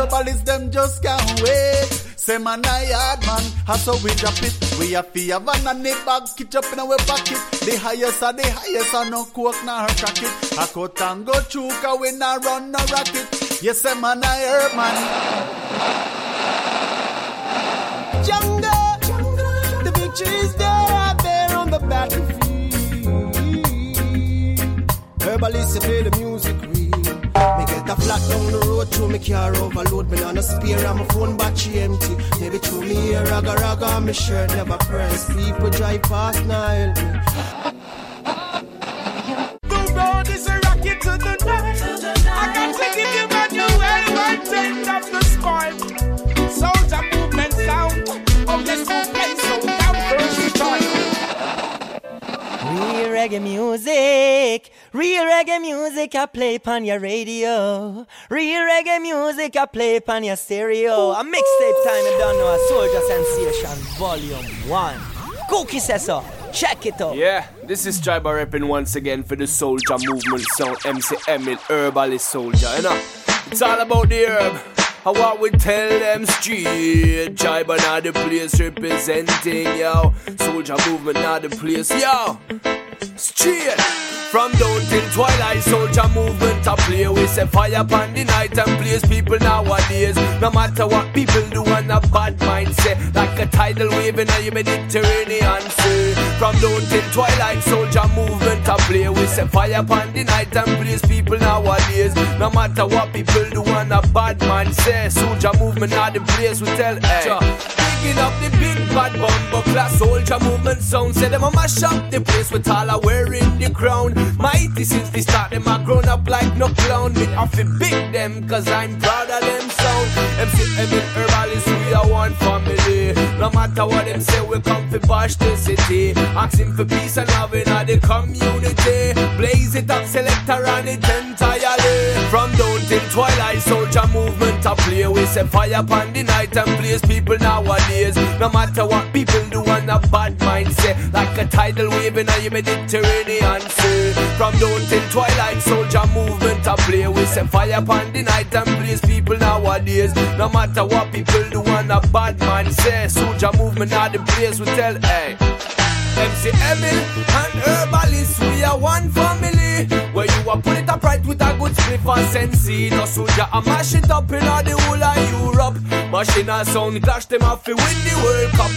Herbalists them just can't wait. Say man I hard man, how so we drop it. We have fear van and the bag, kitch up in our pocket. The highest are the highest, and no coke nor crack it. I cut and cause we not run no rocket. Yes, say man I herb man. Jungle, the victory is there, out there on the battlefield. Herbalists, play the music me get a flat down the road, through me car overload, me on a spare and my phone battery empty. Maybe through me here, raga raga, me shirt never press. People drive past, now help me. The road is a rocket to the reggae music. Real reggae music I play on your radio. Real reggae music I play on your stereo. A mixtape time you don't know a Souljah Sensation volume one. Cookie says so. Check it out. Yeah, this is Triba repping once again for the soldier movement sound. MC Emil Herbalist Soldier, you know. It's all about the herb. How what we tell them street Triba not the place representing yo. Soldier movement not the place yo. Straight from dawn till twilight, soldier movement to play. We set fire upon the night and place people nowadays. No matter what people do and a bad mindset, like a tidal wave in a Mediterranean sea. From dawn till twilight, soldier movement to play. We set fire upon the night and place people nowadays. No matter what people do and a bad mindset, soldier movement not the place. We tell, eh. hey. Up the big bad bumbo class soldier movement sound. Say them a mash up the place with all are wearing the crown. Mighty since they start, them a grown up like no clown. Me off big them, cause I'm proud of them sound. MC Emil Herbalist, we are one family. No matter what them say, we come for bash the city. Asking for peace and love in the community. Blaze it up, selector and it entirely. From dawn till twilight, soldier movement to play. We set fire upon the night and place people nowadays days. No matter what people do and a bad mindset, like a tidal wave in a Mediterranean sea. From dawn till twilight, soldier movement to play. We set fire upon the night and place people nowadays. No matter what people do and a bad mindset, soldier movement at the place. We tell, hey. MC Emil and Herbalist, we are one family. Are put it up right with a good spliff and sensi. No soldier, I mash it up in all the whole of Europe. Machine and sound clash them off win the World Cup.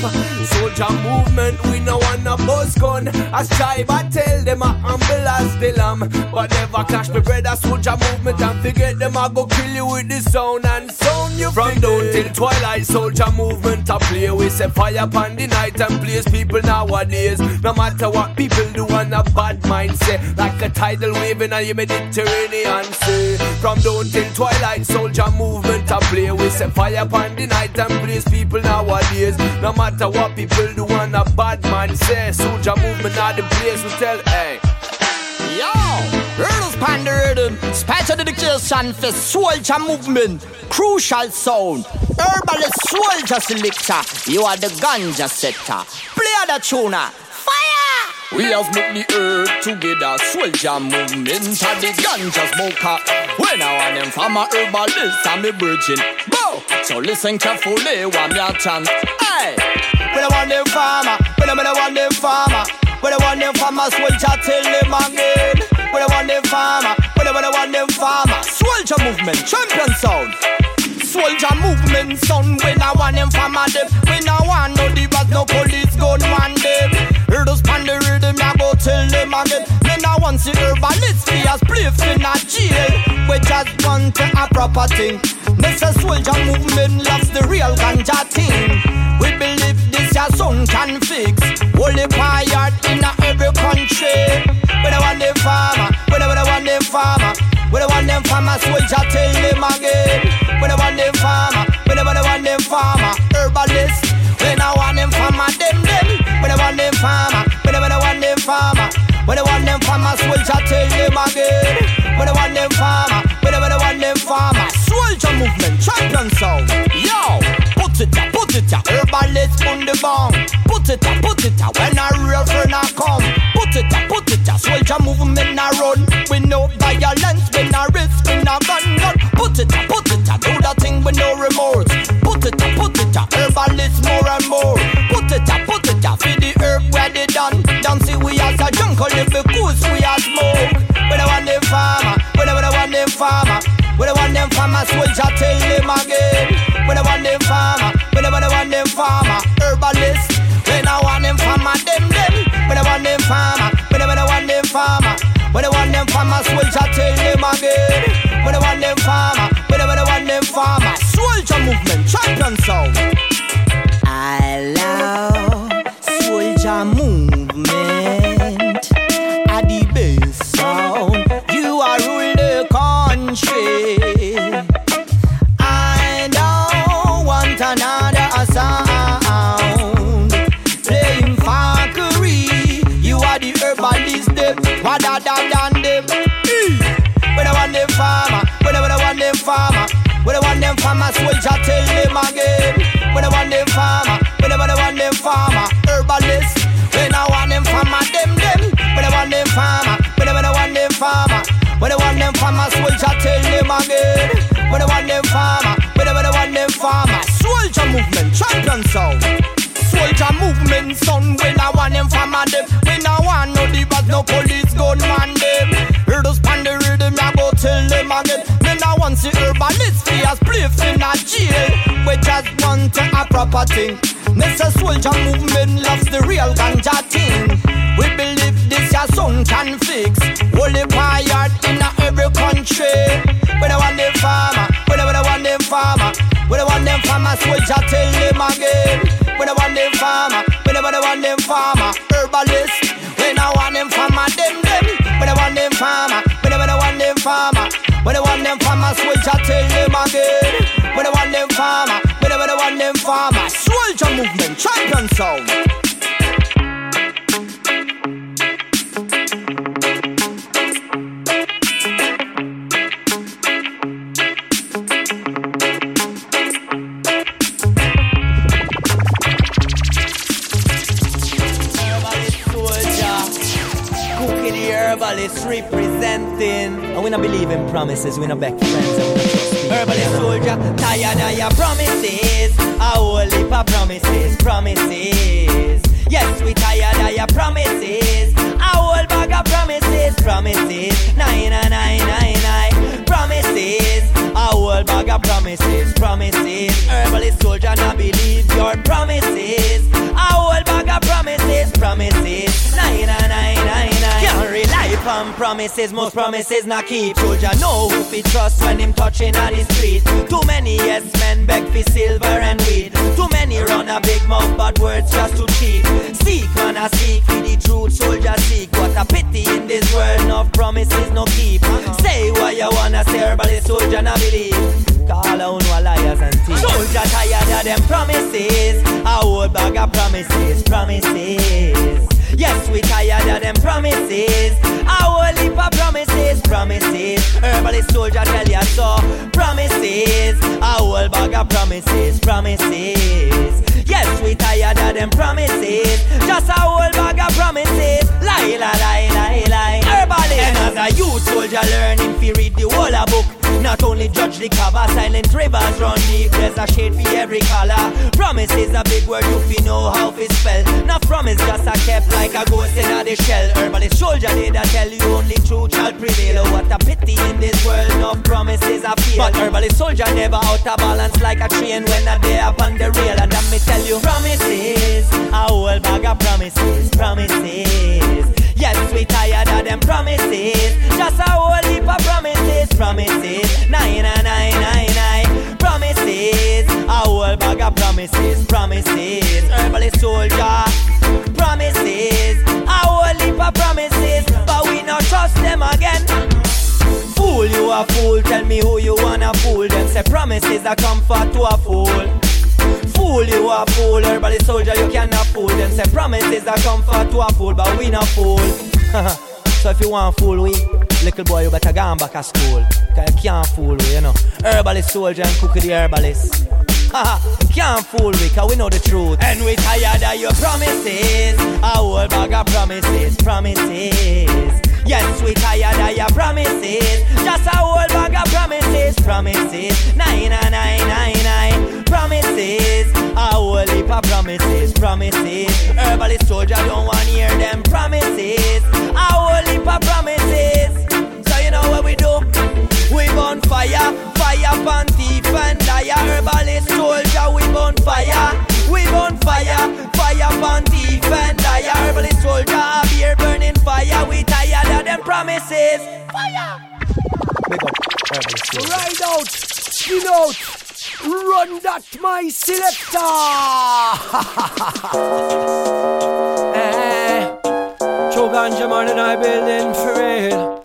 Soldier movement, we no want a buzz gun. As Triba, I tell them I humble as the lamb. But never clash me brother soldier movement and forget them I go kill you with the sound and sound you From dawn till twilight, soldier movement I play. We set fire upon the night and place people nowadays. No matter what people do on a bad mindset, like a tidal wave in a Mediterranean sea. From dawn till twilight, soldier movement I play. We set fire upon the night and place people nowadays. No matter what people do on a bad mindset, soldier movement at the place we tell, hey. Yo, Earls pan the rhythm, special dedication for soldier movement, crucial sound. Herbalist soldier selector, you are the ganja setter. Play the tuner! We have made the earth together, soldier movement and the ganja smoker. When I want them from a herbalist, I'm a virgin. Bo! So listen carefully while me a chant. Hey! When I want them farmer, when I want them farmer. When I want them farmer, soldier tell them again. When I want them farmer, when I want them farmer. Soldier movement, champion sound. Soldier movement son, when I want them farmer them. When I want no divas, no police gun one them. Hear the rhythm, I go tell them again. Then I want see herbalist, we as spliffs in a jail. We just want a proper thing. Mr. Soldier movement loves the real ganja thing. We believe this your son can fix. Only fired in a every country. When I want them farmer, when I want them farmer, when I want them farmer, soldier tell them again. When I want them farmer, when I want them farmer, herbalist. When I want them farmer, them them. When I want them farmer, farmer soldier tell them again. When they want them farmer, when they, when want them farmer. Soldier movement, champion sound. Yo, put it up, put it up. Herbalist on the bomb. Put it up, put it up. When a real friend I come. Put it up, put it up. Soldier movement I run. We no violence, we no risk, we no gun, gun. Put it up, put it up. Do that thing with no remorse. Put it up, put it up. Herbalist more and more. Farmer, soldier tell them again. When I want them farmer, when I want them farmer, herbalist. When I want them farmer, them them. When I want them farmer, when I want them farmer. When I want them farmer, soldier tell them again. When I want them farmer, when I want them farmer, soldier movement, champion sound. Rather than them. When I want them farmer, when I, want them farmer, when I want them farmer, soldier tell them again. When I want them farmer, when I, want them farmer, herbalist. When I want them farmer, them them. When I want them farmer, when I, want them farmer, when I want them farmer, soldier tell them again. When I want them farmer, when I want them farmer, soldier movement, champion sound. Soldier movement, son. When I want them farmer, them. When I want no debat, no police gunman, them. Hear those pan the rhythm, I go tell them again. Me now want see herbalist for a spliff in a jail. We just want a proper thing. Mr. Soldier movement loves the real ganja thing. We believe this your son can fix. Holy fire in a every country. When I want them farmer, when I, want them farmer, when I want them farmer, soldier tell them again. When I want them farmer, when I, want them farmer, herbalist. When I want them farmer, them them. When I want them farmer, when I, want them farmer, when I want them farmer, soldier tell them again. When I want them farmer, when I want them farmer, soldier movement, champion sound. Herbalist representing. And we not believe in promises, we not back friends. And we trust people. Herbalist soldier, tired of your promises. A whole heap of promises, promises. Yes, we tired of your promises. A whole bag of promises, promises. Nine, nine, nine, nine, nine. Promises. A whole bag of promises, promises. Herbalist soldier, not believe your promises. A whole bag of promises, promises. Nine, nine, nine, nine, nine. Can't rely upon promises, most promises not keep. Soldier know who fi trust when him touching on the street. Too many yes men beg for silver and weed. Too many run a big mouth, but words just too cheap. Seek man, I seek for the truth, soldier seek. What a pity in this world, no promises, no keep. Say what you wanna say, but the soldier not believe. Call out no liars and thieves. Soldier tired of them promises. A whole bag of promises, promises. Yes, we tired of them promises. A whole heap of promises, promises. Herbalist soldier tell ya so. Promises. A whole bag of promises, promises. Yes, we tired of them promises. Just a whole bag of promises. Lie, lie, lie, lie, lie. Herbalist. And as a youth soldier learning to read the whole a book. Not only judge the cover, silent rivers run deep. There's a shade for every color. Promise is a big word, you fi know how to spell. Not promise, just a kept like a ghost in a the shell. Herbalist soldier did I tell you only truth shall prevail. Oh, what a pity in this world, no promises are fail. But herbalist soldier never out of balance like a train when a day upon the rail. And let me tell you, promises, a whole bag of promises, promises. Yes, we tired of them promises. Just a whole heap of promises, promises. Nine, nine, nine, nine, nine. Promises. A whole bag of promises, promises. Herbalist soldier. Promises. A whole heap of promises. But we not trust them again. Fool, you a fool. Tell me who you wanna fool. Them say promises are comfort to a fool. Fool, you a fool. Herbalist soldier, you cannot fool. Them say promises are comfort to a fool, but we not fool. so if you want fool we, little boy, you better go back to school. Cause you can't fool we, you know. Herbalist soldier and cookie the herbalist. can't fool we, cause we know the truth. And we tired of your promises. A whole bag of promises, promises. Yes, we tired of your promises. Just a whole bag of promises, promises. Nine, nine, nine, nine, nine. Promises, a whole heap of promises, promises. Herbalist soldier don't want to hear them promises. A whole heap of promises. So you know what we do? We burn fire, fire pan thief and liar. Herbalist soldier, we burn fire. We burn fire, fire pan thief and liar. Herbalist soldier, beer Big up. Ride out, skin out, run that my selector. eh, True ganja man and I building for real.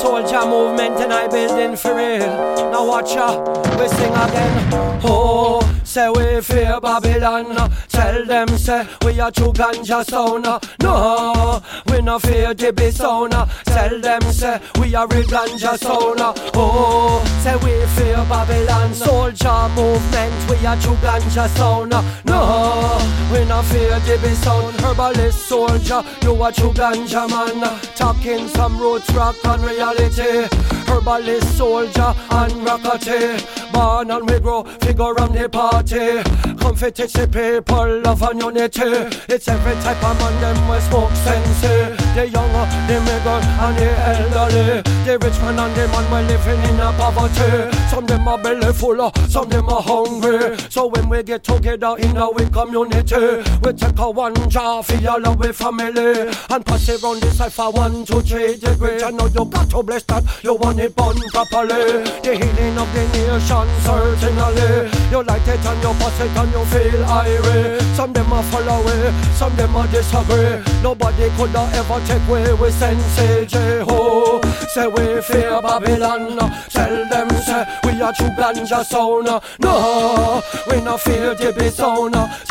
Soldier movement and I building for real. Now watch ya, we sing again. Oh. Say we fear Babylon. Tell them say we are true ganja sound. No, we no fear the be sound. Tell them say we are real ganja sound. Oh, say we fear Babylon. Soldier movement, we are true ganja sound. No, we no fear the be sound. Herbalist soldier, you are true ganja man. Talking some roots, rock and reality. Herbalist soldier and rockety. Born and we grow, figure on the party. Come fit it's the people, and unity. It's every type of man, them we smoke sense. The young, the middle and the elderly. The rich man and the man we living in a poverty. Some them are belly full, some them are hungry. So when we get together in our community, we take a one jar for all our family and pass it round the cipher one, two, three degrees. I know you got to bless that. You want it born properly. The healing of the nation, certainly. You light it and you pass it and you feel irate. Some them are follow away, some them are disagree. Nobody could have ever take away with sense. Eh, Jeho. Say we fear Babylon. Tell them say we are true ganja sound. No, we no fear the be.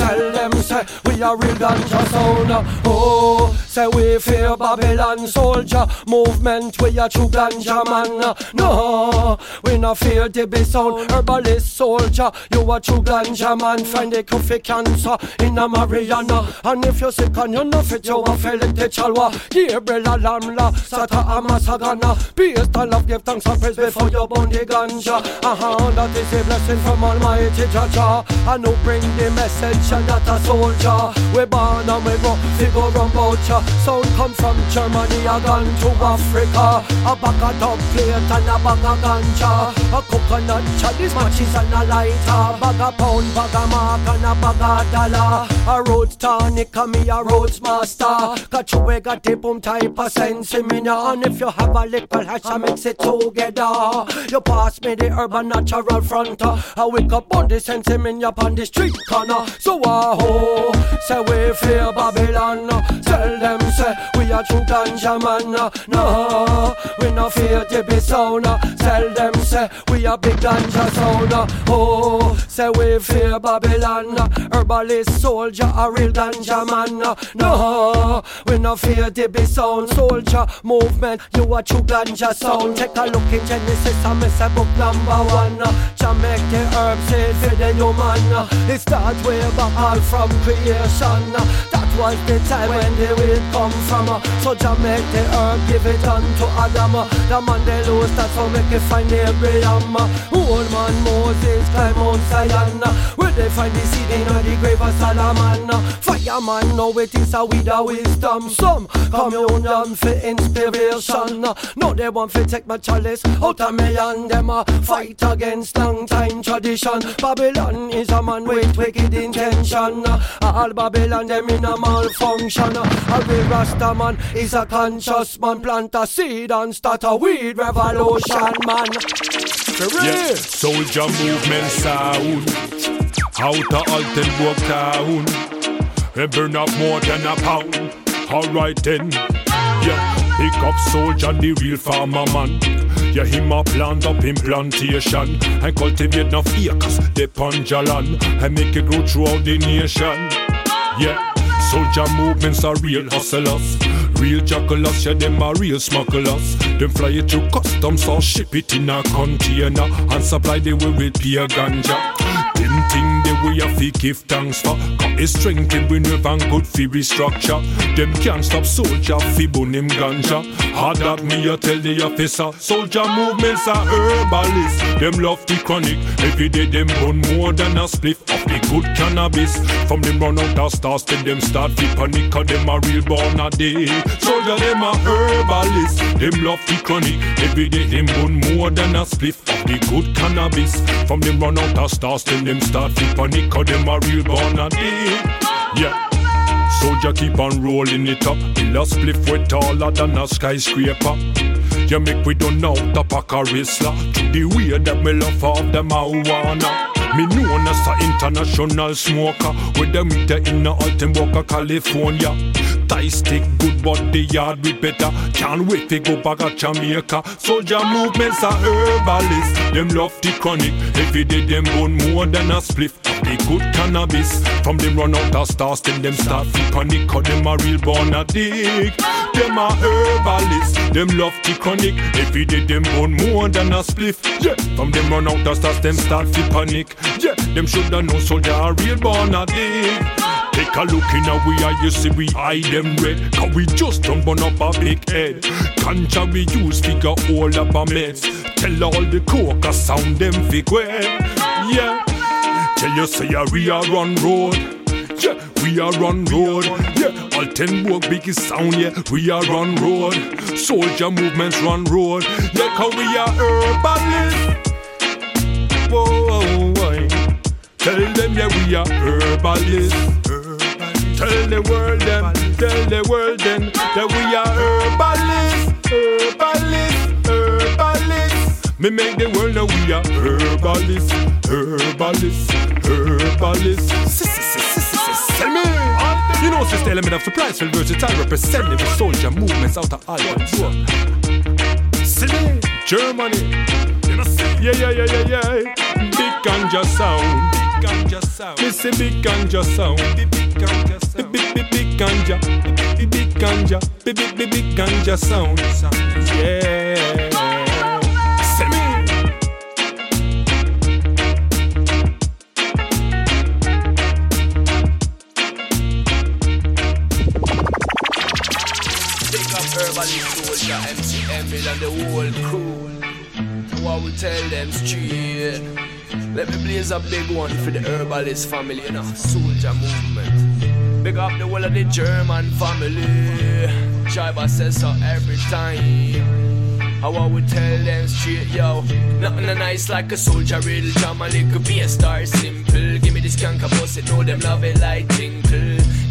Tell them say we are real ganja sound. Oh, say we fear Babylon soldier movement. We are true ganja man. No, we no fear the be sound. Herbalist soldier, you are true ganja man. Find the coffee cancer in a Mariana. And if you're sick and you're not fit, you feel it the chalwa. Gabriel Lamla, Sata Amasagana. Based on love, give thanks and praise before you burn the ganja. Uh-huh, that is a blessing from Almighty Jaja. I know bring the message and not a soldier. We born and we grow, figure on voucher. Sound come from Germany, I gone to Africa. A bag of dub plate and a bag of ganja. A coconut chalice, matches and a lighter. Bag of pound, bag of mark and a bag of dollar. A road tonic and me a roads master. Got you we got the boom type of sense in. And if you have a little hash, I mix it together. You pass me the urban natural fronter. I wake up on the sense in me up on the street corner. So ho, say we fear Babylon. Tell them say we are true ganja man. No, we no fear be sound. Tell them say we are big ganja sound. Oh, say we fear Babylon. Herbalist soldier, a real ganja man. No, we no fear be sound. Soldier movement, you a true ganja sound. Take a look in Genesis and miss a book number one. Jamaica herbs for the human. It starts way back all from creation. Was the time when they will come from. her. So Jamaica the herb give it unto Adam. Uh, the man they lose that's how make it find Abraham. Um, uh. Old man Moses climb Mount Zion. Uh. Where they find the seed in the grave of Solomon. Fireman know it is a with a wisdom. Some communion for inspiration. No they want to take my chalice out of me and them fight against long time tradition. Babylon is a man with wicked intention. All Babylon them in a malfunction. A real Rasta man is a conscious man. Plant a seed and start a weed revolution, man. Yeah, soldier movement sound out of Altenburg town. They burn up more than a pound. Alright then, yeah, pick up soldier, the real farmer man. Yeah, him a plant up in plantation and cultivate enough acres, they panjalan and make it grow throughout the nation. Yeah, soldier movements are real hustlers. Real jugglers, yeah, them are real smugglers. Them fly it through customs or ship it in a container and supply the way with pure ganja. Thing the way I fi give thanks for. Cause it's strength in we and good fi restructure. Them can't stop soldier fi bun him ganja. Hard that me a tell the officer. Soldier movements are herbalists. Them love the chronic. Every day them bun more than a spliff of the good cannabis. From them run out of stars till them start fi panic. Cause them a real born a day. Soldier them a herbalist. Them love the chronic. Every day them bun more than a spliff of the good cannabis. From them run out of stars till them start fi panic. Cause them a real born a day. Yeah. Soldier keep on rolling it up. Bill a spliff way taller than a skyscraper. You make we don't know the pack a wrestler. To the way that me love of the marijuana. Me known as a international smoker. With them meet in the Altenburg, California. Thigh stick good, but the yard we better. Can't wait to go back to Jamaica. Soldier movements are herbalist. Them love the chronic. Every day them burn more than a spliff. They good cannabis. From them run out of stars, then them start fi panic. Cause them a real born addict. Them a herbalist. Them love the chronic. Every day them burn more than a spliff. Yeah. From them run out of stars, them start fi panic. Yeah. Them shoulda know soldier a real born addict. Take a look in our we are, you see we eye them red. Cause we just don't burn up a big head. Ganja we use figure all up our meds Tell all the coca sound them fig well Yeah. Tell you say yeah, we are run road. Yeah, we are run road. Yeah, all ten work biggest sound Yeah, we are run road. Soldier movements run road. Yeah, cause we are whoa, whoa. Tell them yeah we are herbalists Tell the world them, tell the world them that we are herbalists, herbalists, herbalists. Me make the world know we are herbalists, herbalists, herbalists. Tell me, you know, sister element of surprise, feel versatile, representative of soldier movements out of Ireland. Sydney, Germany, yeah, yeah, yeah, yeah, yeah. Big ganja sound, ganja sound. Me say big ganja sound, big ganja sound. Big big big ganja, big big ganja, big big big ganja sound. Yeah. Soldier, MC Emil and the whole crew. What we tell them straight. Let me blaze a big one for the Herbalist family, you know, Soldier movement. Big up the whole of the German family. Jiva says so every time. How I would tell them straight, yo. Nothing nice like a soldier, real jam, a little be a star, simple. Give me this I boss it, know them love it like tinkle.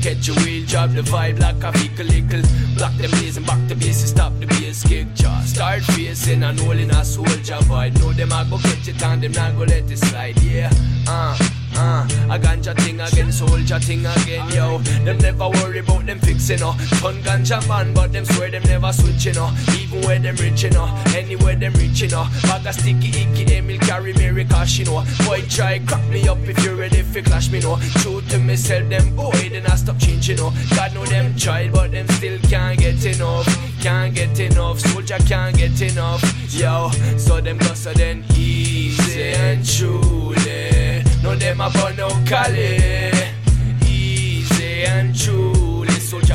Catch a wheel, drop the vibe like a vehicle, little. Block them blazing, back the bass, stop the bass, kick jaw. Start facing and holding a soldier vibe. Know them, I go catch it and them not go let it slide, yeah. Uh. Uh, a ganja thing again, soldier thing again, yo. Them never worry fixing, no. Uh. Ton ganja man, but them swear them never switching, no. Even where them reaching, no. Anywhere them reaching, no. Bag a sticky icky, Emil carry me cash, you know. Boy, try crack me up if you ready for clash, me, no. True to myself, them boy, then I stop changing, no. God know them tried, but them still can't get enough. Can't get enough, soldier can't get enough, yo. So them so then easy and truly. No them a burn no Cali Easy and truly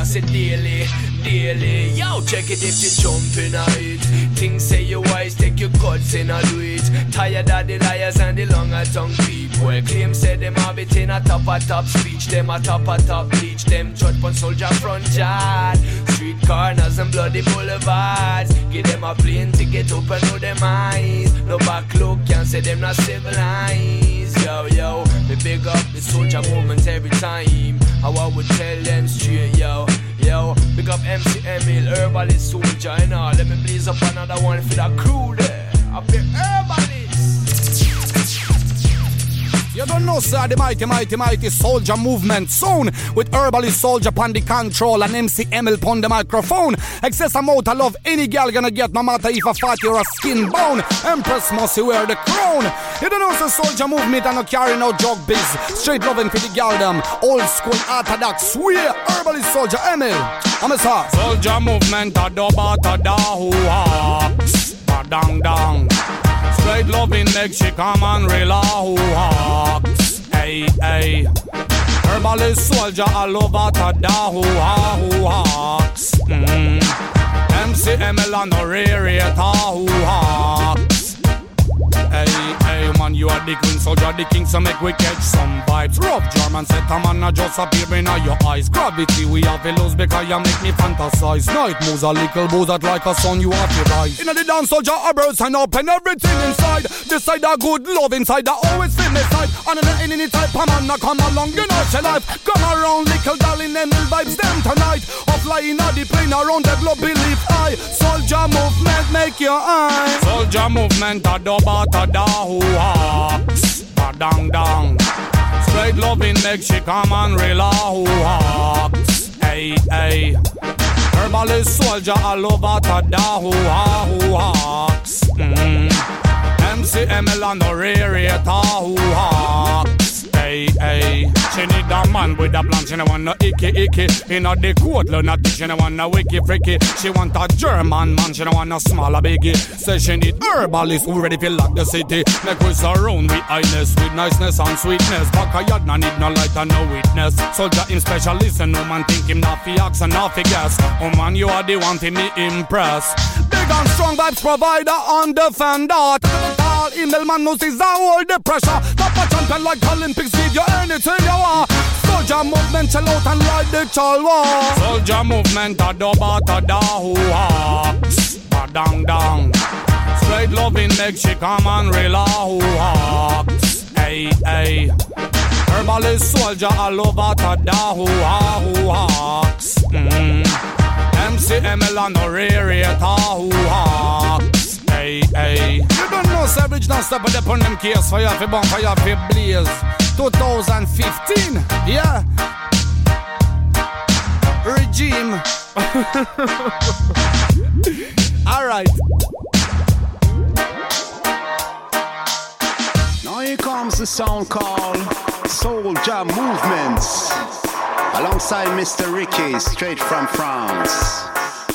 Soldier say daily, daily Yo, check it if you jump in a it Things say you wise, take your cuts in a do it Tired of the liars and the longer tongue people. Claim say them have it in a top a top speech Them a top a top bleach. Them judge on soldier front yard. Street corners and bloody boulevards. Give them a plane ticket, open know them eyes No back look, can't say them not civilized. Yo, yo, me big up the soldier movement every time How I would tell them straight, yo Yo, big up MC Emil, herbalist soldier and Let me blaze up another one for the crew there. Up the herbalist You don't know, sir, the mighty, mighty, mighty soldier movement soon with herbalist soldier pon the control and MC Emil pon the microphone. Excess amount of love any girl gonna get no matter if a fat or a skin bone. Empress must wear the crown. You don't know, sir, soldier movement and no carry no joke biz. Straight loving for the girl them. Old school orthodox, swear herbalist soldier Emil. I'm a sir. Soldier movement a ba ta da hoo ha. Ba dang dang. Straight loving make she come and relax. Hey, hey. Herbalist soldier all over to da hoo ha hoo ha. Mm. MC Emil on the rare hoo ha. Hey, hey, man, you are the queen, soldier, the king, so make we catch some vibes. Rough German set a man, I just appear in your eyes. Gravity, we have to lose because you make me fantasize. Night moves a little booze that like a sun, you have to rise. In the dance, soldier, a birds and open everything inside. This side a good love inside, I always feel me side. And in any type of man, I come along, you know, your life. Come around, little darling, and vibes them tonight. Or flying on the plane around the globe, believe I. Soldier movement, make your eyes. Soldier movement, a do ba da hoo ha. Ba dang dang. Straight loving make she come and relax. Hey hey. Herbalist soldier all over ta da hoo ha hoo ha. Mm. MC Emil and the rarity hoo ha. Hey, hey. She need a man with a plan. She no want no icky icky. In a the learn a She no want no wiki freaky. She want a German man. She no want no smaller biggie. Say she need herbalist who ready to lock the city. Make we surround with highness, with niceness and sweetness. Back a yard, no need no light and no witness. Soldier in specialist and no man think him not fi ask and not fi guess. Oh man, you are the one to me impress. Big and strong vibes provider on defender. Tall email man knows is all the pressure. Top a champion like Olympics, give you anything you want. Soldier movement, chill out and ride the chalwa. Soldier movement, a do ba ta da hoo. Ba dang dang. Straight loving make she come and relax. Hey hey. Herbalist soldier all over ta da hoo ha hoo ha. Mm. MC Emil and no rarity hoo ha. Hey, hey. You don't know Savage don't stop at on them case fire for bomb fire for blaze. 2015, yeah. Regime. All right. Now here comes the sound called Soldier Movements. Alongside Mr. Ricky, straight from France.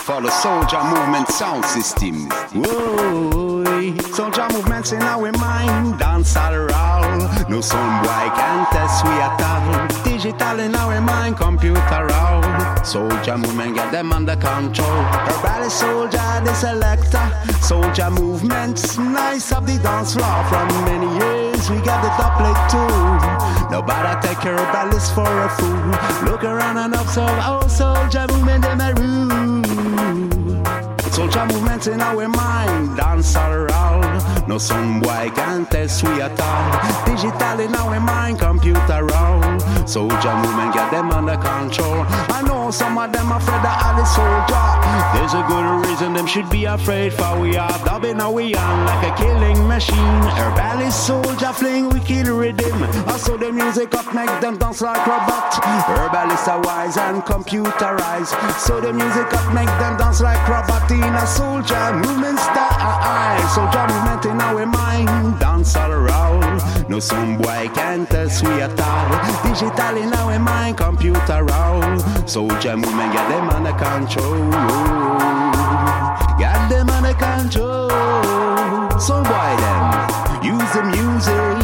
For the Soldier Movement sound system. Whoa, Soldier Movements in our mind, dance all around. No sound boy can test we at all. Digital in our mind, computer out. Soldier Movement get them under control. Her body soldier, the selector. Soldier Movements, nice of the dance floor. From many years, we got the doublet too. Nobody take her balance for a fool. Look around and observe our soldier movement in my room. Soldier movement in our mind, dance around. No some boy can test we at all. Digital in our mind, computer round. Soldier movement get them under control. I know some of them afraid of all the soldier. There's a good reason them should be afraid for we are dubbing our we on like a killing machine. Herbalist soldier fling wicked rhythm. Also the music up make them dance like robot. Herbalists are wise and computerized. So the music up make them dance like robot in a soldier movement style. Soldier movement in our mind, dance all around. No some boy can test we at all. Digital in our mind, computer round. Soldier movement get them under control. Got them under control. So boy them use the music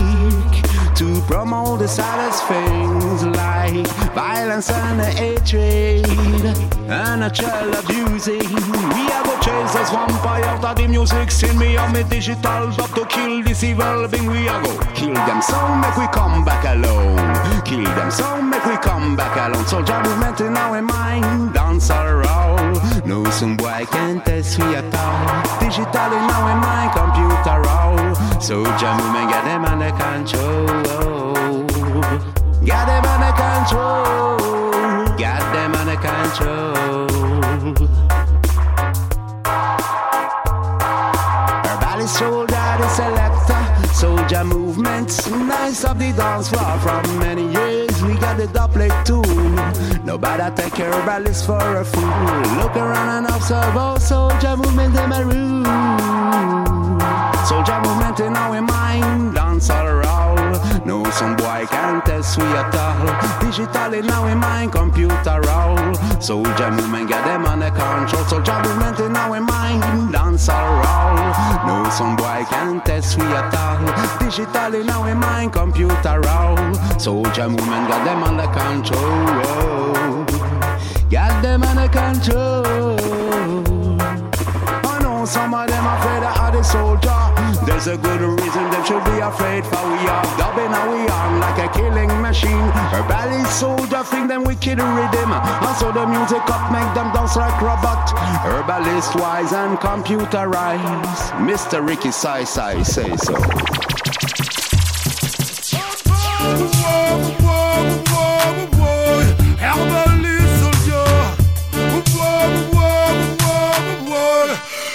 promote the saddest things like violence and hatred and a child abusing. We are go chase us vampire of the music. Send me on me digital job to kill this evil being. We are go kill them so make we come back alone. Kill them so we come back alone. Soldier movement in our mind, dance around. No some boy can test we at all. Digital in our mind, computer round. Soldier movement get them under control. Got them under control. Got them under control. Herbalist soldier. Soldier movements, nice of the dance floor. From many years, we got the doublet too. Nobody take herbalist for a fool. Look around and observe all soldier movement in my room. Soldier movement in our mind, dance all around. No, some boy can't test we at all. Digital in our mind, computer roll. Soldier movement get them under control. Soldier movement in our mind, dance around. No, some boy can't test we at all. Digital in our mind, computer roll. Soldier movement got them under control. Got them under control. I know some of them afraid of the soldier. There's a good reason them should be afraid. For we are dubbing and we are like a killing machine. Herbalist soldier think them wicked rhythm. And so the music up make them dance like robot. Herbalist wise and computerized. Mr. Ricky Sai Sai say so.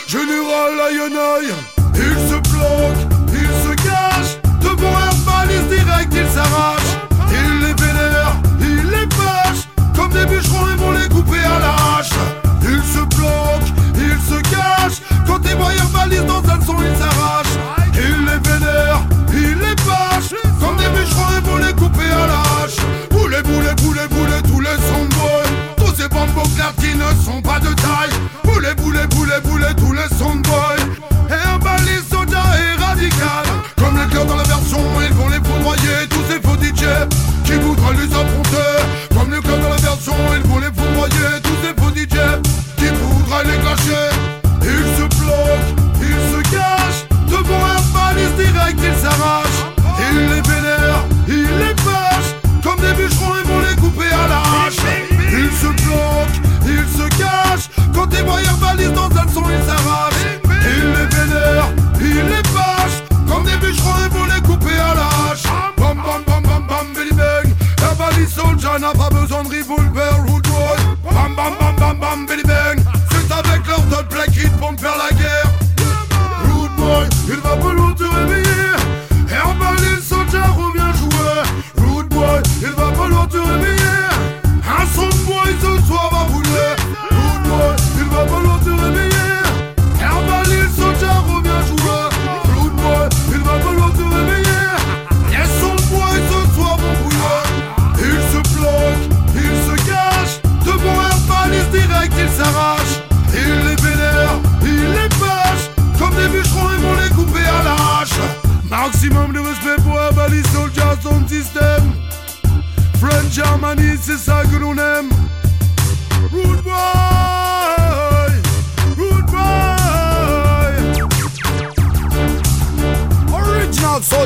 Général balise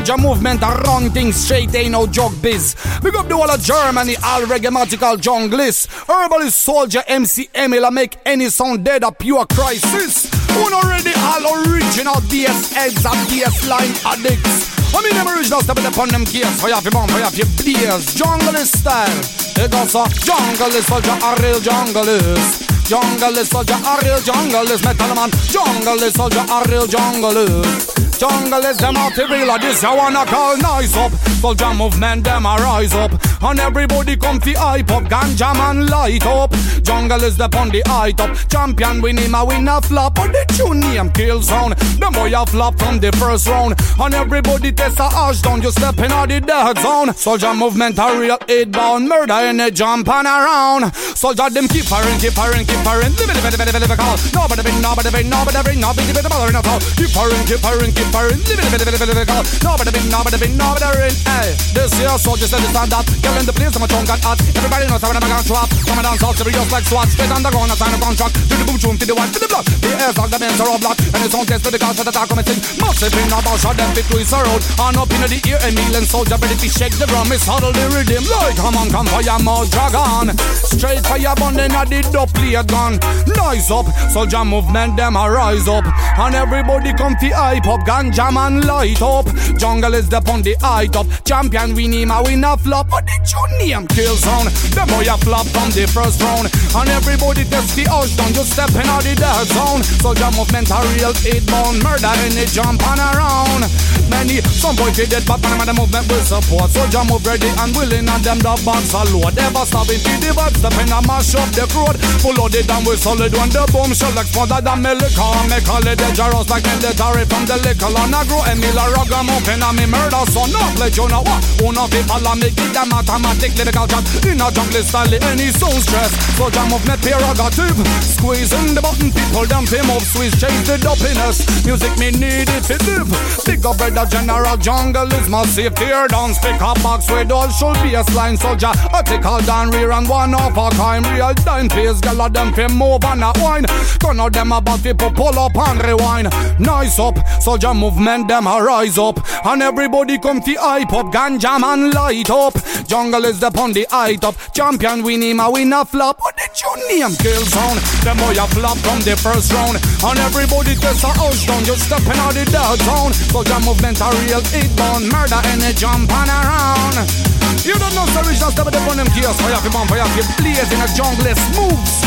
Soldier movement, I run things straight, ain't no joke biz. Big up the whole of Germany, all reggaematical junglists. Herbalist soldier MC Emil, make any sound dead a pure crisis. One already all original DS heads and DS line addicts. I mean them original step upon them gears. Fire for bomb, fire for blaze. Junglist style. Goes a junglist soldier, a real junglist. Junglist soldier, a real junglist. Metal man, junglist soldier, a real junglist. Jungle is them out to real this I wanna call nice up. Soldier movement them a rise up. And everybody come fi hype up Ganja man light up. Jungle is the on the height up. Champion win him a win a flop. But the tune name kill sound. Them boy a flop from the first round. And everybody test a hash down You step in the dead zone. Soldier movement a real eight bound Murder in the jump and around Soldier them keep firing, keep firing, keep firing Live it, live it, live it, live it, call Nobody bring, nobody bring, nobody bring Nobody bring, nobody bring, Keep firing, keep firing, keep firing Live it, live it, live it, live it, call Nobody bring, nobody bring, nobody bring Hey, this here soldiers that Girl in the place, I'm a tongue got hot Everybody knows I'm gonna drop Come and dance all serious like SWAT Spit on the ground, I sign a contract To the boom, boom, to the one, to the block The air's like the men's are all block And it's on test for the cause for the talk, come and sing Massive in a bar, shot them fit twist around And up in the ear, and soldier ready to shake the drum It's huddle the rhythm Like, come on, come fire, more dragon. Straight fire, bun, then I did up, play a gun Nice up, soldier movement, them a rise up. And everybody come to hype up Ganja man light up. Jungle is the on the height up. Champion we name a win a flop. But the tune name kill sound Them boy a flop from the first round. And everybody test the house down You step in out the dead zone. Soldier movement a real eight bone. Murder in the jump and around. Many, some boy fi dead but man the movement will support. Soldier move ready and willing and them the box a load Never stopping to the box Step in and mash up the crowd. Full of it and we solid when the boom shell explode That me liquor Me call it dangerous like military From the liquor. On a grow a rug I'm up in a me murder son. No pledge you know what Una fi follow me Give them automatic lyrical chat In a jungle style any sound stress. Soldier movement prerogative Squeezing the button people them fi move Squeeze change the dopiness. Music me need it fi live Big up brother general jungle is massive Tear down speak up box with all should be a slime soldier. I all down rear and one off a crime Real time face Gyal a them fi move and a wine. Turn out them about fi pull up and rewind. Nice up, soldier movement them a rise up, and everybody come fi hype up, ganja man light up. Jungle is the on the high top, champion win him a win a flop. What did you name? Kill zone. Them boy a flop from the first round, and everybody gets a house down. Just stepping out the dark zone. Soldier movement a real hit bone, murder and a jump and around. You don't know, sir, it's just step on them gears. Fire for man, fire for blaze in a jungle moves.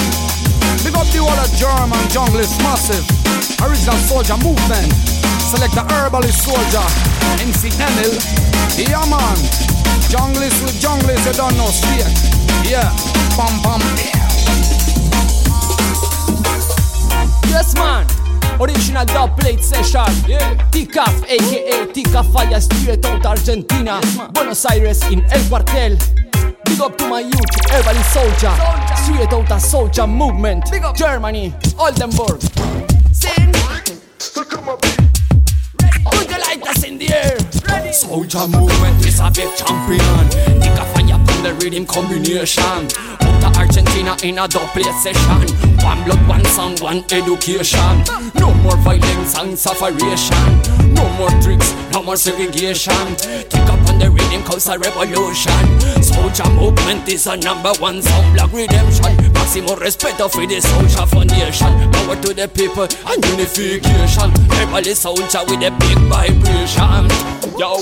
Big up the whole of German jungle is massive. Original soldier movement. Select the herbalist soldier. MC Emil. Yeah, man. Junglist with junglist, you don't know straight. Yeah. Bam, bam. Yes, man. Original plate session yeah. Tikaf aka Tikaf Falla Straight out Argentina yes, Buenos Aires in El Cuartel Big up to my youth, Everly Soldier. Straight out a Soldier Movement. Germany, Oldenburg. Sing Put the lighters in the air. Soldier Movement is a big champion. Tikaf Falla from the rhythm combination. Out Argentina in a double session. One blood, one song, one education. No more violence and separation. No more tricks, no more segregation. Take up rhythm cause a revolution. Soldier movement is a number one sound black redemption. Maximum respect for the soldier foundation. Power to the people and unification. Everybody soldier with a big vibration. Yo,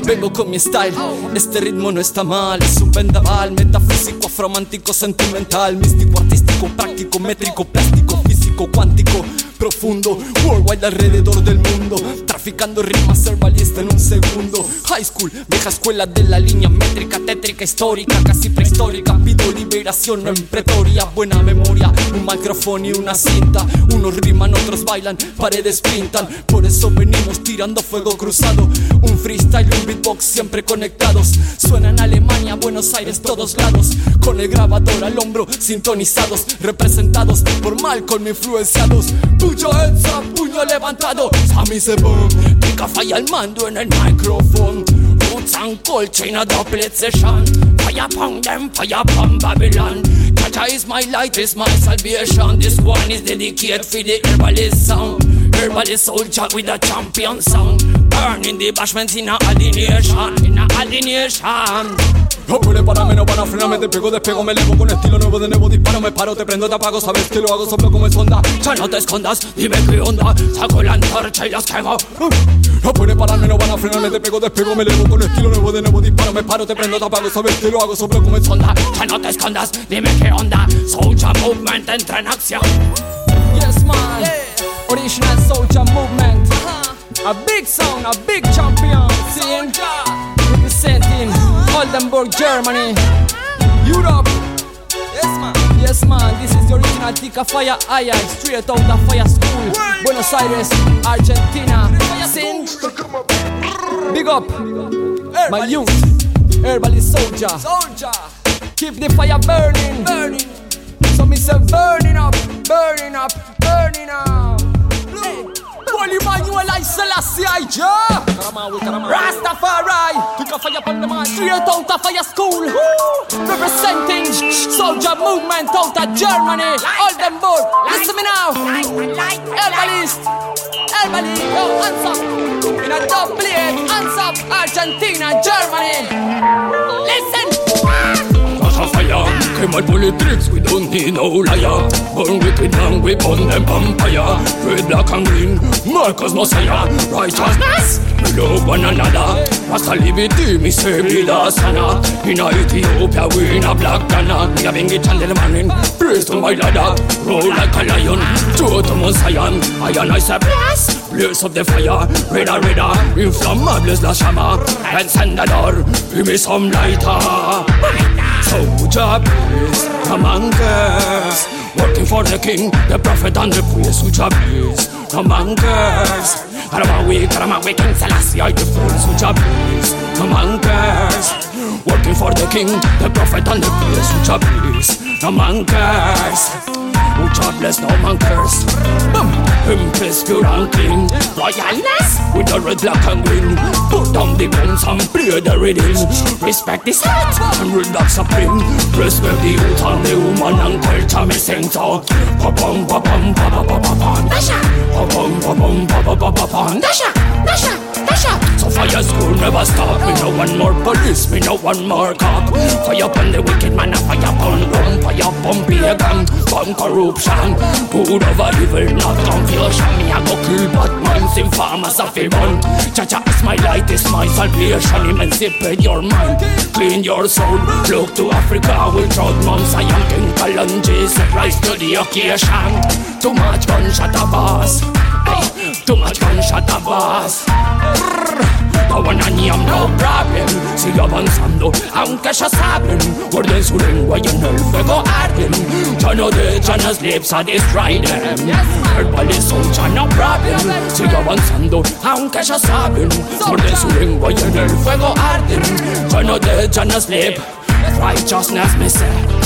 vengo con mi style. Este ritmo no está mal. Es un vendaval metafísico, afromántico, sentimental, místico, artístico, práctico, métrico, plástico, físico, cuántico, profundo, worldwide alrededor del mundo, traficando rimas herbalista en un segundo. High school, vieja escuela de la línea métrica, tétrica, histórica, casi prehistórica. Pido liberación en pretoria, buena memoria, un micrófono y una cinta. Unos riman, otros bailan, paredes pintan. Por eso venimos tirando fuego cruzado. Un freestyle, un beatbox siempre conectados. Suena en Alemania, Buenos Aires, todos lados. Con el grabador al hombro, sintonizados, representados por Malcolm influenciados. Puyo heads up, puño levantado. Sammy se boom, pica falla al mando en el micrófono. Roots and culture in a double session. Fire upon them, fire upon Babylon. Jaja is my light, is my salvation. This one is dedicated for the herbalist sound. Herbalist soldier with a champion sound. Burning the bashments in a alienation, in a alienation. No puede pararme, no para frenarme, te pego, despego, me elevo con estilo nuevo de nuevo, disparo, me paro, te prendo, te apago, sabes que lo hago, soplo como es onda. Ya no te escondas, dime qué onda, saco la antorcha y las quemo. No puede pararme, no van a frenarme, te pego, despego, me elevo con estilo nuevo de nuevo, disparo, me paro, te prendo, te apago, sabes que lo hago, soplo como es onda. Ya no te escondas, dime qué onda, Soldier Movement entra en acción. Yes man, original Soldier Movement. A big sound, a big champion. Seeing, representing Oldenburg, Germany, Europe. Yes man, yes man. This is the original Tika Fire Aya, straight out of Fire School, Buenos Aires, Argentina. Sing, big up, my youth, herbalist soldier. Soldier, keep the fire burning, burning. So me say burning up, burning up, burning up. Holy Emmanuel I Selassie I ja Rastafari. A fire from the man Straight out of fire school. Representing Soldier movement out of Germany. Oldenburg Listen me now. Herbalist Herbalist Yo hands up. In a double plate Hands up Argentina Germany. Listen. A fire. Bullet tricks, we don't need no liar. Burn wicked and we burn them vampire. Red, black and green, Marcus Messiah. Righteousness, we love one another. Rasta liberty, me say vida sana. In a Ethiopia, we in a black Ghana. Me a bring it and man in. Praise to my ladder. Roll like a lion. To Mount Zion. I and I say bless. Blaze of the fire. Redder, redder. Inflammable la shama. Encendedor. Me some lighter. Soldier peace, come on girls Working for the king, the prophet and the priest Soldier peace, come on girls Karamawi, Karamawi, King Selassie I the fool, soldier peace, come girls Working for the king, the prophet and the priest Soldier peace, come on girls jobless, no man curse. Boom, impress pure and clean. Royalness with the red, black and green. Put down the guns and play the rhythm. Respect the state and rule back supreme. Respect the youth and the woman and culture me sing so. Pa bum pa pa pa pa pa pa. Dasha. Pa bum pa bum pa pa pa pa pa. Dasha. Dasha. Dasha. So fire school never stop. Me no one more police. Me no one more cop. Fire upon the wicked man. Fire upon rum. Fire upon pagan. Burn corruption. Good over evil, not confusion. Me a go kill bad minds in farmers of run. Cha-cha is my light, is my salvation. Emancipate your mind, clean your soul. Look to Africa with drought months. I am King Kalanji, rise to the occasion. Too much gunshot a boss. Hey, too much gunshot a boss. Kawan ni am no problem Sigue avanzando aunque ya saben Guarden su lengua y en el fuego arden. Ya no dejan las lips a destroy them Herbal is ya no problem Sigue avanzando aunque ya saben Guarden su lengua y en el fuego arden. Ya no dejan las lips Righteousness me say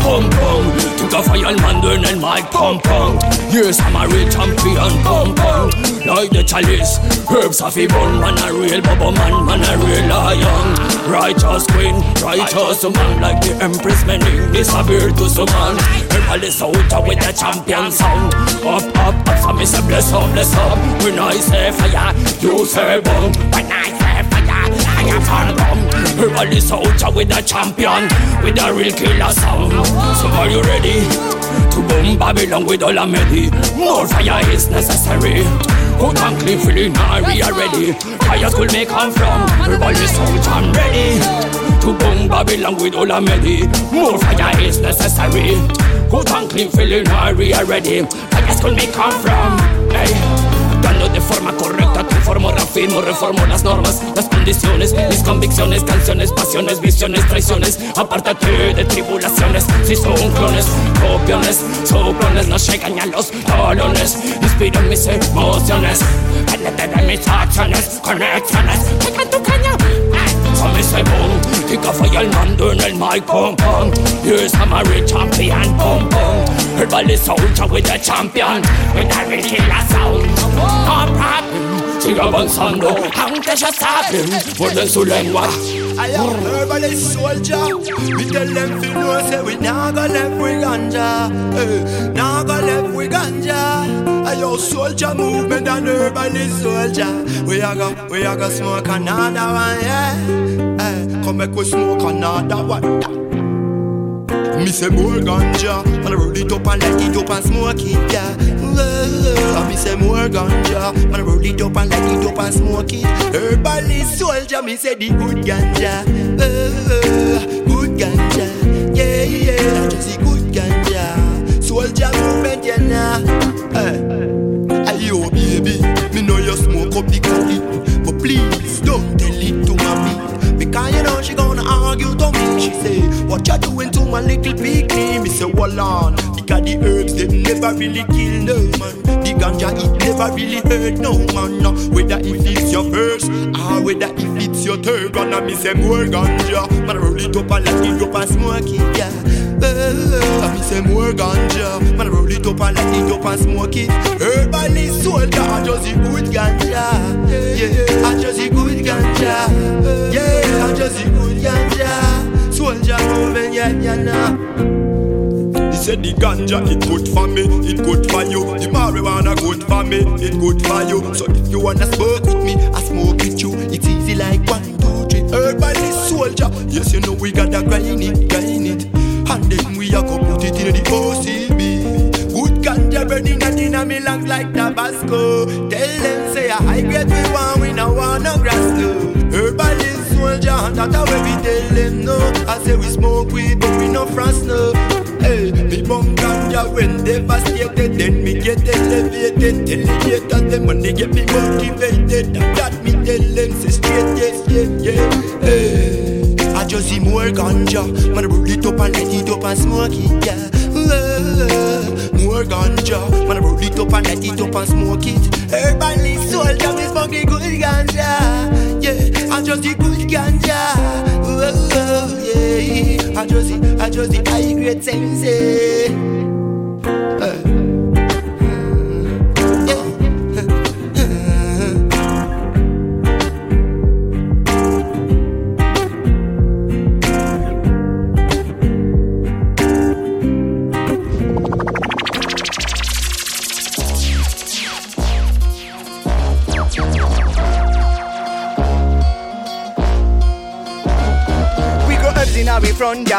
Pum pum, took a fire mando en el mic Pum pum, yes I'm a real champion Pum pum, like the chalice Herbs of bun, man a real bubble man Man a real lion. Righteous queen, righteous man Like the empress meaning this a virtuous man Herbalist out with the champion sound Up up up, so me say bless up, bless up. When I say fire, you say boom. When I say fire, I am fire boom Herbalist soldier with a champion With a real killer sound. So are you ready? To boom Babylon with all a medi? More fire is necessary. Who can clean feeling now we are ready. Fire school may come from. Herbalist soldier I'm ready To boom Babylon with all a medi. More fire is necessary. Who can clean feeling now we are ready. Fire school may come from. Hey Dando de forma correcta, transformo, reafirmo, reformo las normas, las condiciones, mis convicciones, canciones, pasiones, visiones, traiciones. Apártate de tribulaciones, si son clones, copiones, soplones, no llegan a los talones. Inspiro mis emociones, pénete de mis acciones, conexiones. Pega tu caña, so me say boom, kick off your mando en el mic, pum pum. Yes, I'm a champion, pum pum. Herbal soldier with a champion, with a killer sound. No sigue avanzando, aunque ya saben, muerden su lengua. I am herbal soldier. We tell them to know say we nah go left we ganja. Eh, hey, nah go left we ganja. I your soldier movement and herbal soldier. We a go, we a go smoke another one, yeah. Hey, come make we smoke another one. Me say more ganja. And I roll it up and light it up and smoke it, yeah. Uh, Me say more ganja. And I roll it up and light it up and smoke it. Herbalist soldier Me say the good ganja. Uh, Good ganja little piggy? Me say, hold on. Because the herbs, they never really kill no man. The ganja, it never really hurt no man no. Whether if it's your first Or whether if it's your third Gonna me say more ganja. Man roll it up and let it up and smoke it, yeah. Uh, me say more ganja. Man roll it up and let it up and smoke it. Herbalist soldier I just the good ganja. Yeah, I just the good ganja. Yeah, I just the good ganja Soldier moving, He said the ganja it good for me, it good for you. The marijuana good for me, it good for you. So if you wanna smoke with me, I smoke with you. It's easy like one, two, three. Herbalist soldier, yes you know we gotta grind it, grind it. And then we a go put it in the OCB Good ganja burning and in me lungs like Tabasco Tell them say a high grade we want, we no want no grass no Herbalist soldier, that's how we tell them no I say we smoke weed but we no frost no Hey, me bum ganja when devastated Then me get elevated Tell the haters them when they get me motivated And that me tell them say straight yes, yeah, yeah Hey I just see more ganja. Man, roll it up and light it up and smoke it, yeah. More ganja. Man, roll it up and light it up and smoke it. Everybody soldier, me smoke the good ganja. Yeah, I just the good ganja. Uh, yeah, I just I just grade sensei.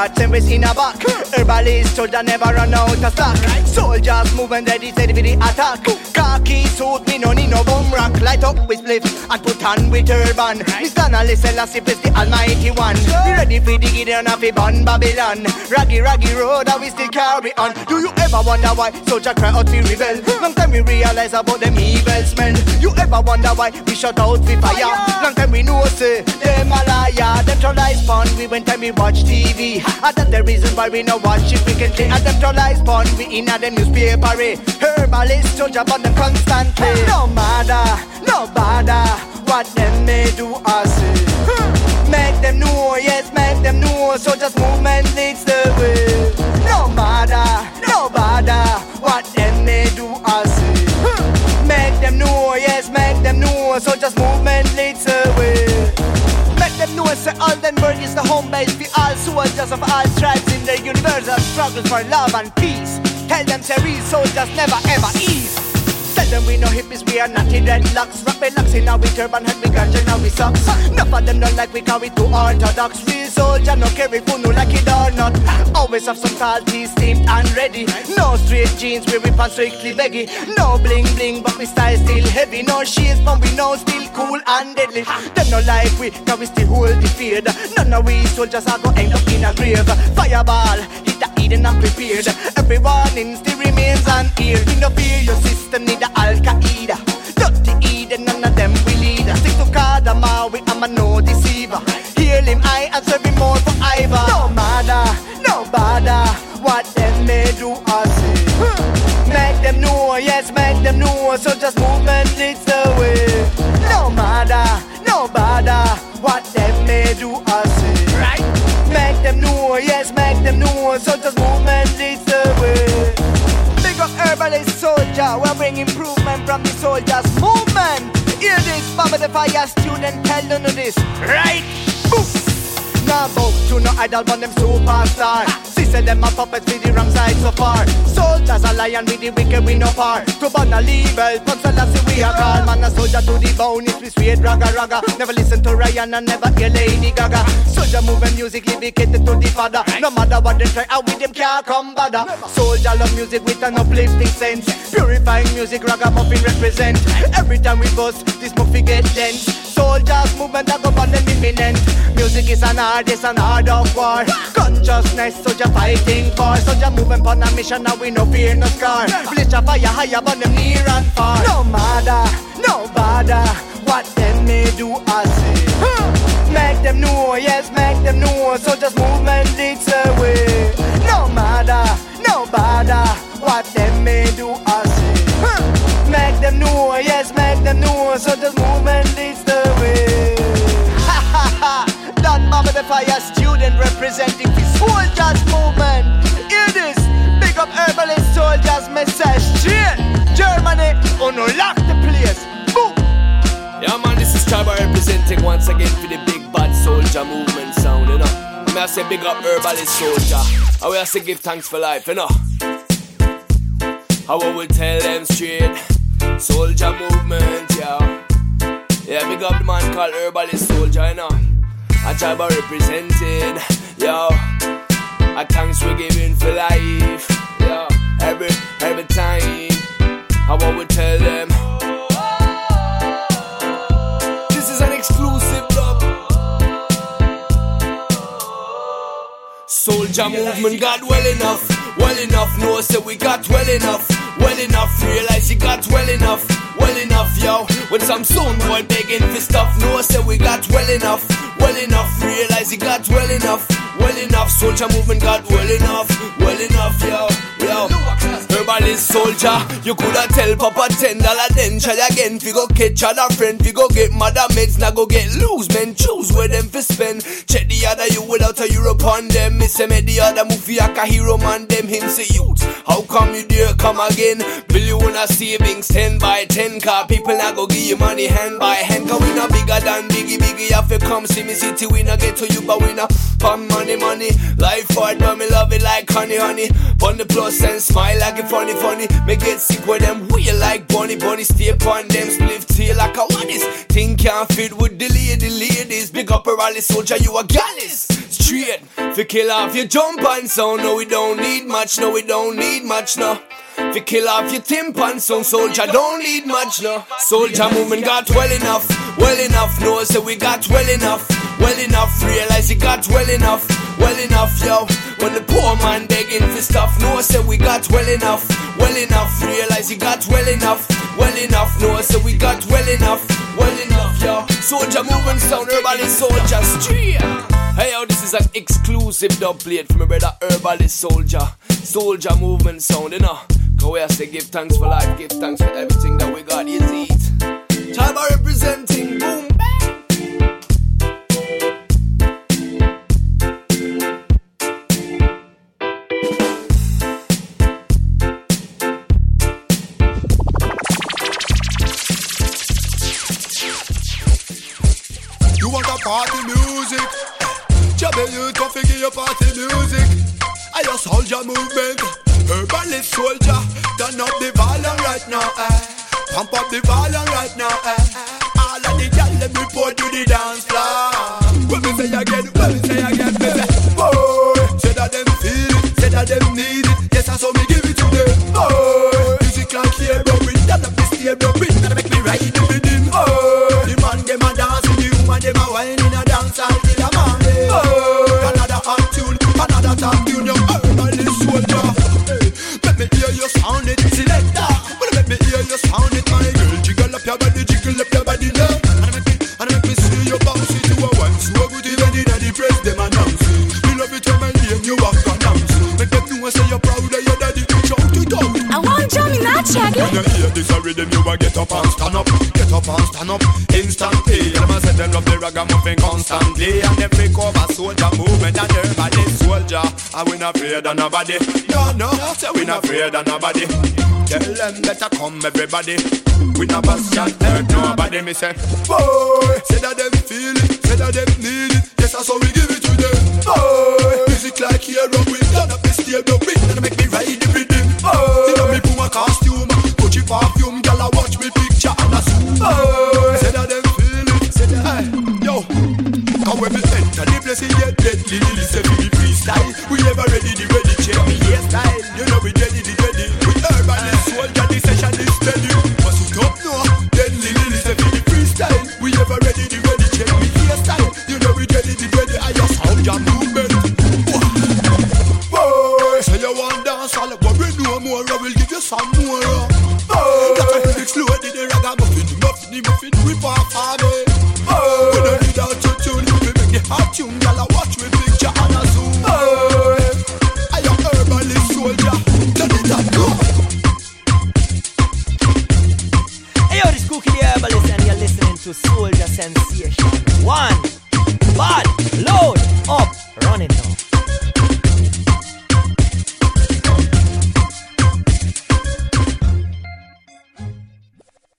Front yard, service in a back. Herbalist soldier never run out of stock. Soldiers moving ready, for the attack. Khaki suit, me no need no bomb rock. Light up with spliff and put on with turban. Mr. Nally Selassie is the almighty one. We ready for the Gideon of Iban Babylon. Raggy, raggy road, and we still carry on. Do you ever wonder why soldier cry out we rebel? Long time we realize about them evil men. You ever wonder why we shut out with fire? Long time we know say them a liar. Them try spawn, we when time we watch TV. And that's the reason why we no watch it frequently. And them troll eyes porn, we in a them newspaper. Eh? Herbalist soldier on them constantly. No matter, no bother, what them may do or say. Hmm. Make them know, yes, make them know. Soldiers movement leads the way. No matter, no bother, what them may do or say. Hmm. Make them know, yes, make them know. Soldiers movement leads the way Make them know say Oldenburg is the home base all soldiers of all tribes in the universal struggle for love and peace. Tell them real soldiers never ever ease. Them we no hippies, we are not in dreadlocks. Rock locks in our turban, head we ganja, now we socks. Enough of them don't like we call we too orthodox. Real soldier, no carry food, no like it or not. Always have some salty, steamed and ready. No straight jeans, we rip and strictly beggy. No bling bling, but we style still heavy. No shades, but we know still cool and deadly. Them no like we, cause we still hold the fear. None of we soldiers are gonna end up in a grave. Fireball, hit the Eden and prepared. Every warning still remains ear. We no fear your system, need the Al Qaeda. Dirty Eden, none of them we lead. Stick to Kadama, we am a no deceiver. Heal him, I and serve him more for Iva. No matter, no bother, what them may do improvement from the soldiers' movement. Hear this, Baba the Fire student, tell them this, right? Boom. Nah, bow to no idol, but them superstar. See, say them a puppets with the wrong side so far. A lion with the wicked we no par. To burn a level, but see we are call. Man a soldier to the bone, it's we sweet raga raga. Never listen to Ryan and never hear Lady Gaga. Soldier moving music, dedicated to the father. No matter what they try, out with them can't come bother. Soldier love music with an uplifting sense. Purifying music, ragamuffin represent. Every time we bust, this movie get dense. Soldiers movement that go on them imminent. Music is an art, it's an art of war. Consciousness, soldier fighting for. Soldier moving on a mission, now we no fear, no scar. Bleach a fire higher, but them near and far. No matter, no bother, what them may do I say. Make them know, yes, make them know. Soldiers movement leads the way. No matter, no bother, what them may do or Fire student representing the soldiers movement. Hear this, big up herbalist soldiers message. Straight Germany, unlock the place. Boom. Yeah man, this is Triba representing once again for the big bad soldier movement sound, you know. I say big up herbalist soldier. I will say give thanks for life, you know. I will tell them straight. Soldier movement, yeah. Yeah, big up the man called herbalist soldier, you know. I try by representing, yo. I thanks we giving for life, yo. Every every time, I want tell them. This is an exclusive dub. Soldier movement got well enough, well enough. No, I say we got well enough, well enough. Realize you got well enough, well enough, yo. When some soon boy begging for stuff, no, I say we got well enough well enough. Realize he got well enough, well enough. Soldier movement got well enough, well enough, yo, yo. Herbalist soldier. You coulda tell Papa ten dollar then try again. Fi go catch other friend, fi go get mother meds, now go get loose men. Choose where them fi spend. Check the other you without a euro on them. Me say me the other movie like a hero man. Them him say youth. How come you dare come again? Billion a savings ten by ten car. People now go give you money hand by hand. Cause we not bigger than biggie biggie. Have to come see me city. We not get to you but we not pump money money. Life hard but me love it like honey honey. Pon the plus and smile like it funny funny. Me get sick with them. We like bunny bunny. Stay upon them. Spliff tail like a what is. Thing can't fit with the lady ladies. Big up a rally soldier. You a gallus. Straight. Fi kill off your jump and sound. No we don't need much. No we don't need much no. Fi kill off your timpan sound. Soldier don't need much no. Soldier movement got well enough. Well enough. No say we got well enough. Well enough. Realize he got well enough. Well enough yo. When the poor man begging for stuff. No I say we got well enough. Well enough. Realize he got well enough. Well enough. No I say we got well enough. Well enough yo. Soldier movement sound. Herbalist soldier straight. Hey yo, this is an exclusive dub plate from my brother Herbalist Soldier. Soldier movement sound, you know. Cause we have to give thanks for life, give thanks for everything that we got. Is it? Triba representing, boom, your party music. I your soldier movement, herbalist soldier. Turn up the volume right now, eh? Pump up the volume right now, eh? All of the gyal let me pour to the dance floor. When me say again, when me say again, say, boy, say that them feel it, say that them need it. Rhythm, you a get up and stand up, get up and stand up instantly. Them a say them love the ragamuffin constantly, and every cover soldier movement and everybody soldier. And we not afraid of nobody. No, no, say we not afraid of nobody. Tell them better come everybody. We not bust can't hurt nobody. Me say, boy, say that them feel it, say that them need it. Yes, that's how we give it to them. Boy, music like hero, we turn up the stage, we gonna make me ride the rhythm. Boy, see me put my costume, perfume, girl, I watch me picture and I zoom. Boy, say that them feel it, say that, hey, yo. Come when me enter the place, it get deadly. Listen to the freestyle. We ever ready, the ready, check me hairstyle. You know we ready, the ready. We herbalist soldier, the session is steady. Must it up now, deadly. Listen to the freestyle. We ever ready, the ready, check me hairstyle. You know we ready, the ready. I just soldier movement. Boy, say you want dance, all worry no more. I will give you some more. Got a lyrics loaded, the ragamuffin, muffin, muffin, rip off on me. Boy, we don't need auto tune, we make the hot tune. I watch me picture and I zoom. I am herbalist soldier, turn it up, go. Hey yo, this Cookie the Herbalist and you're listening to Souljah Sensation. One, bad, load, up, running now.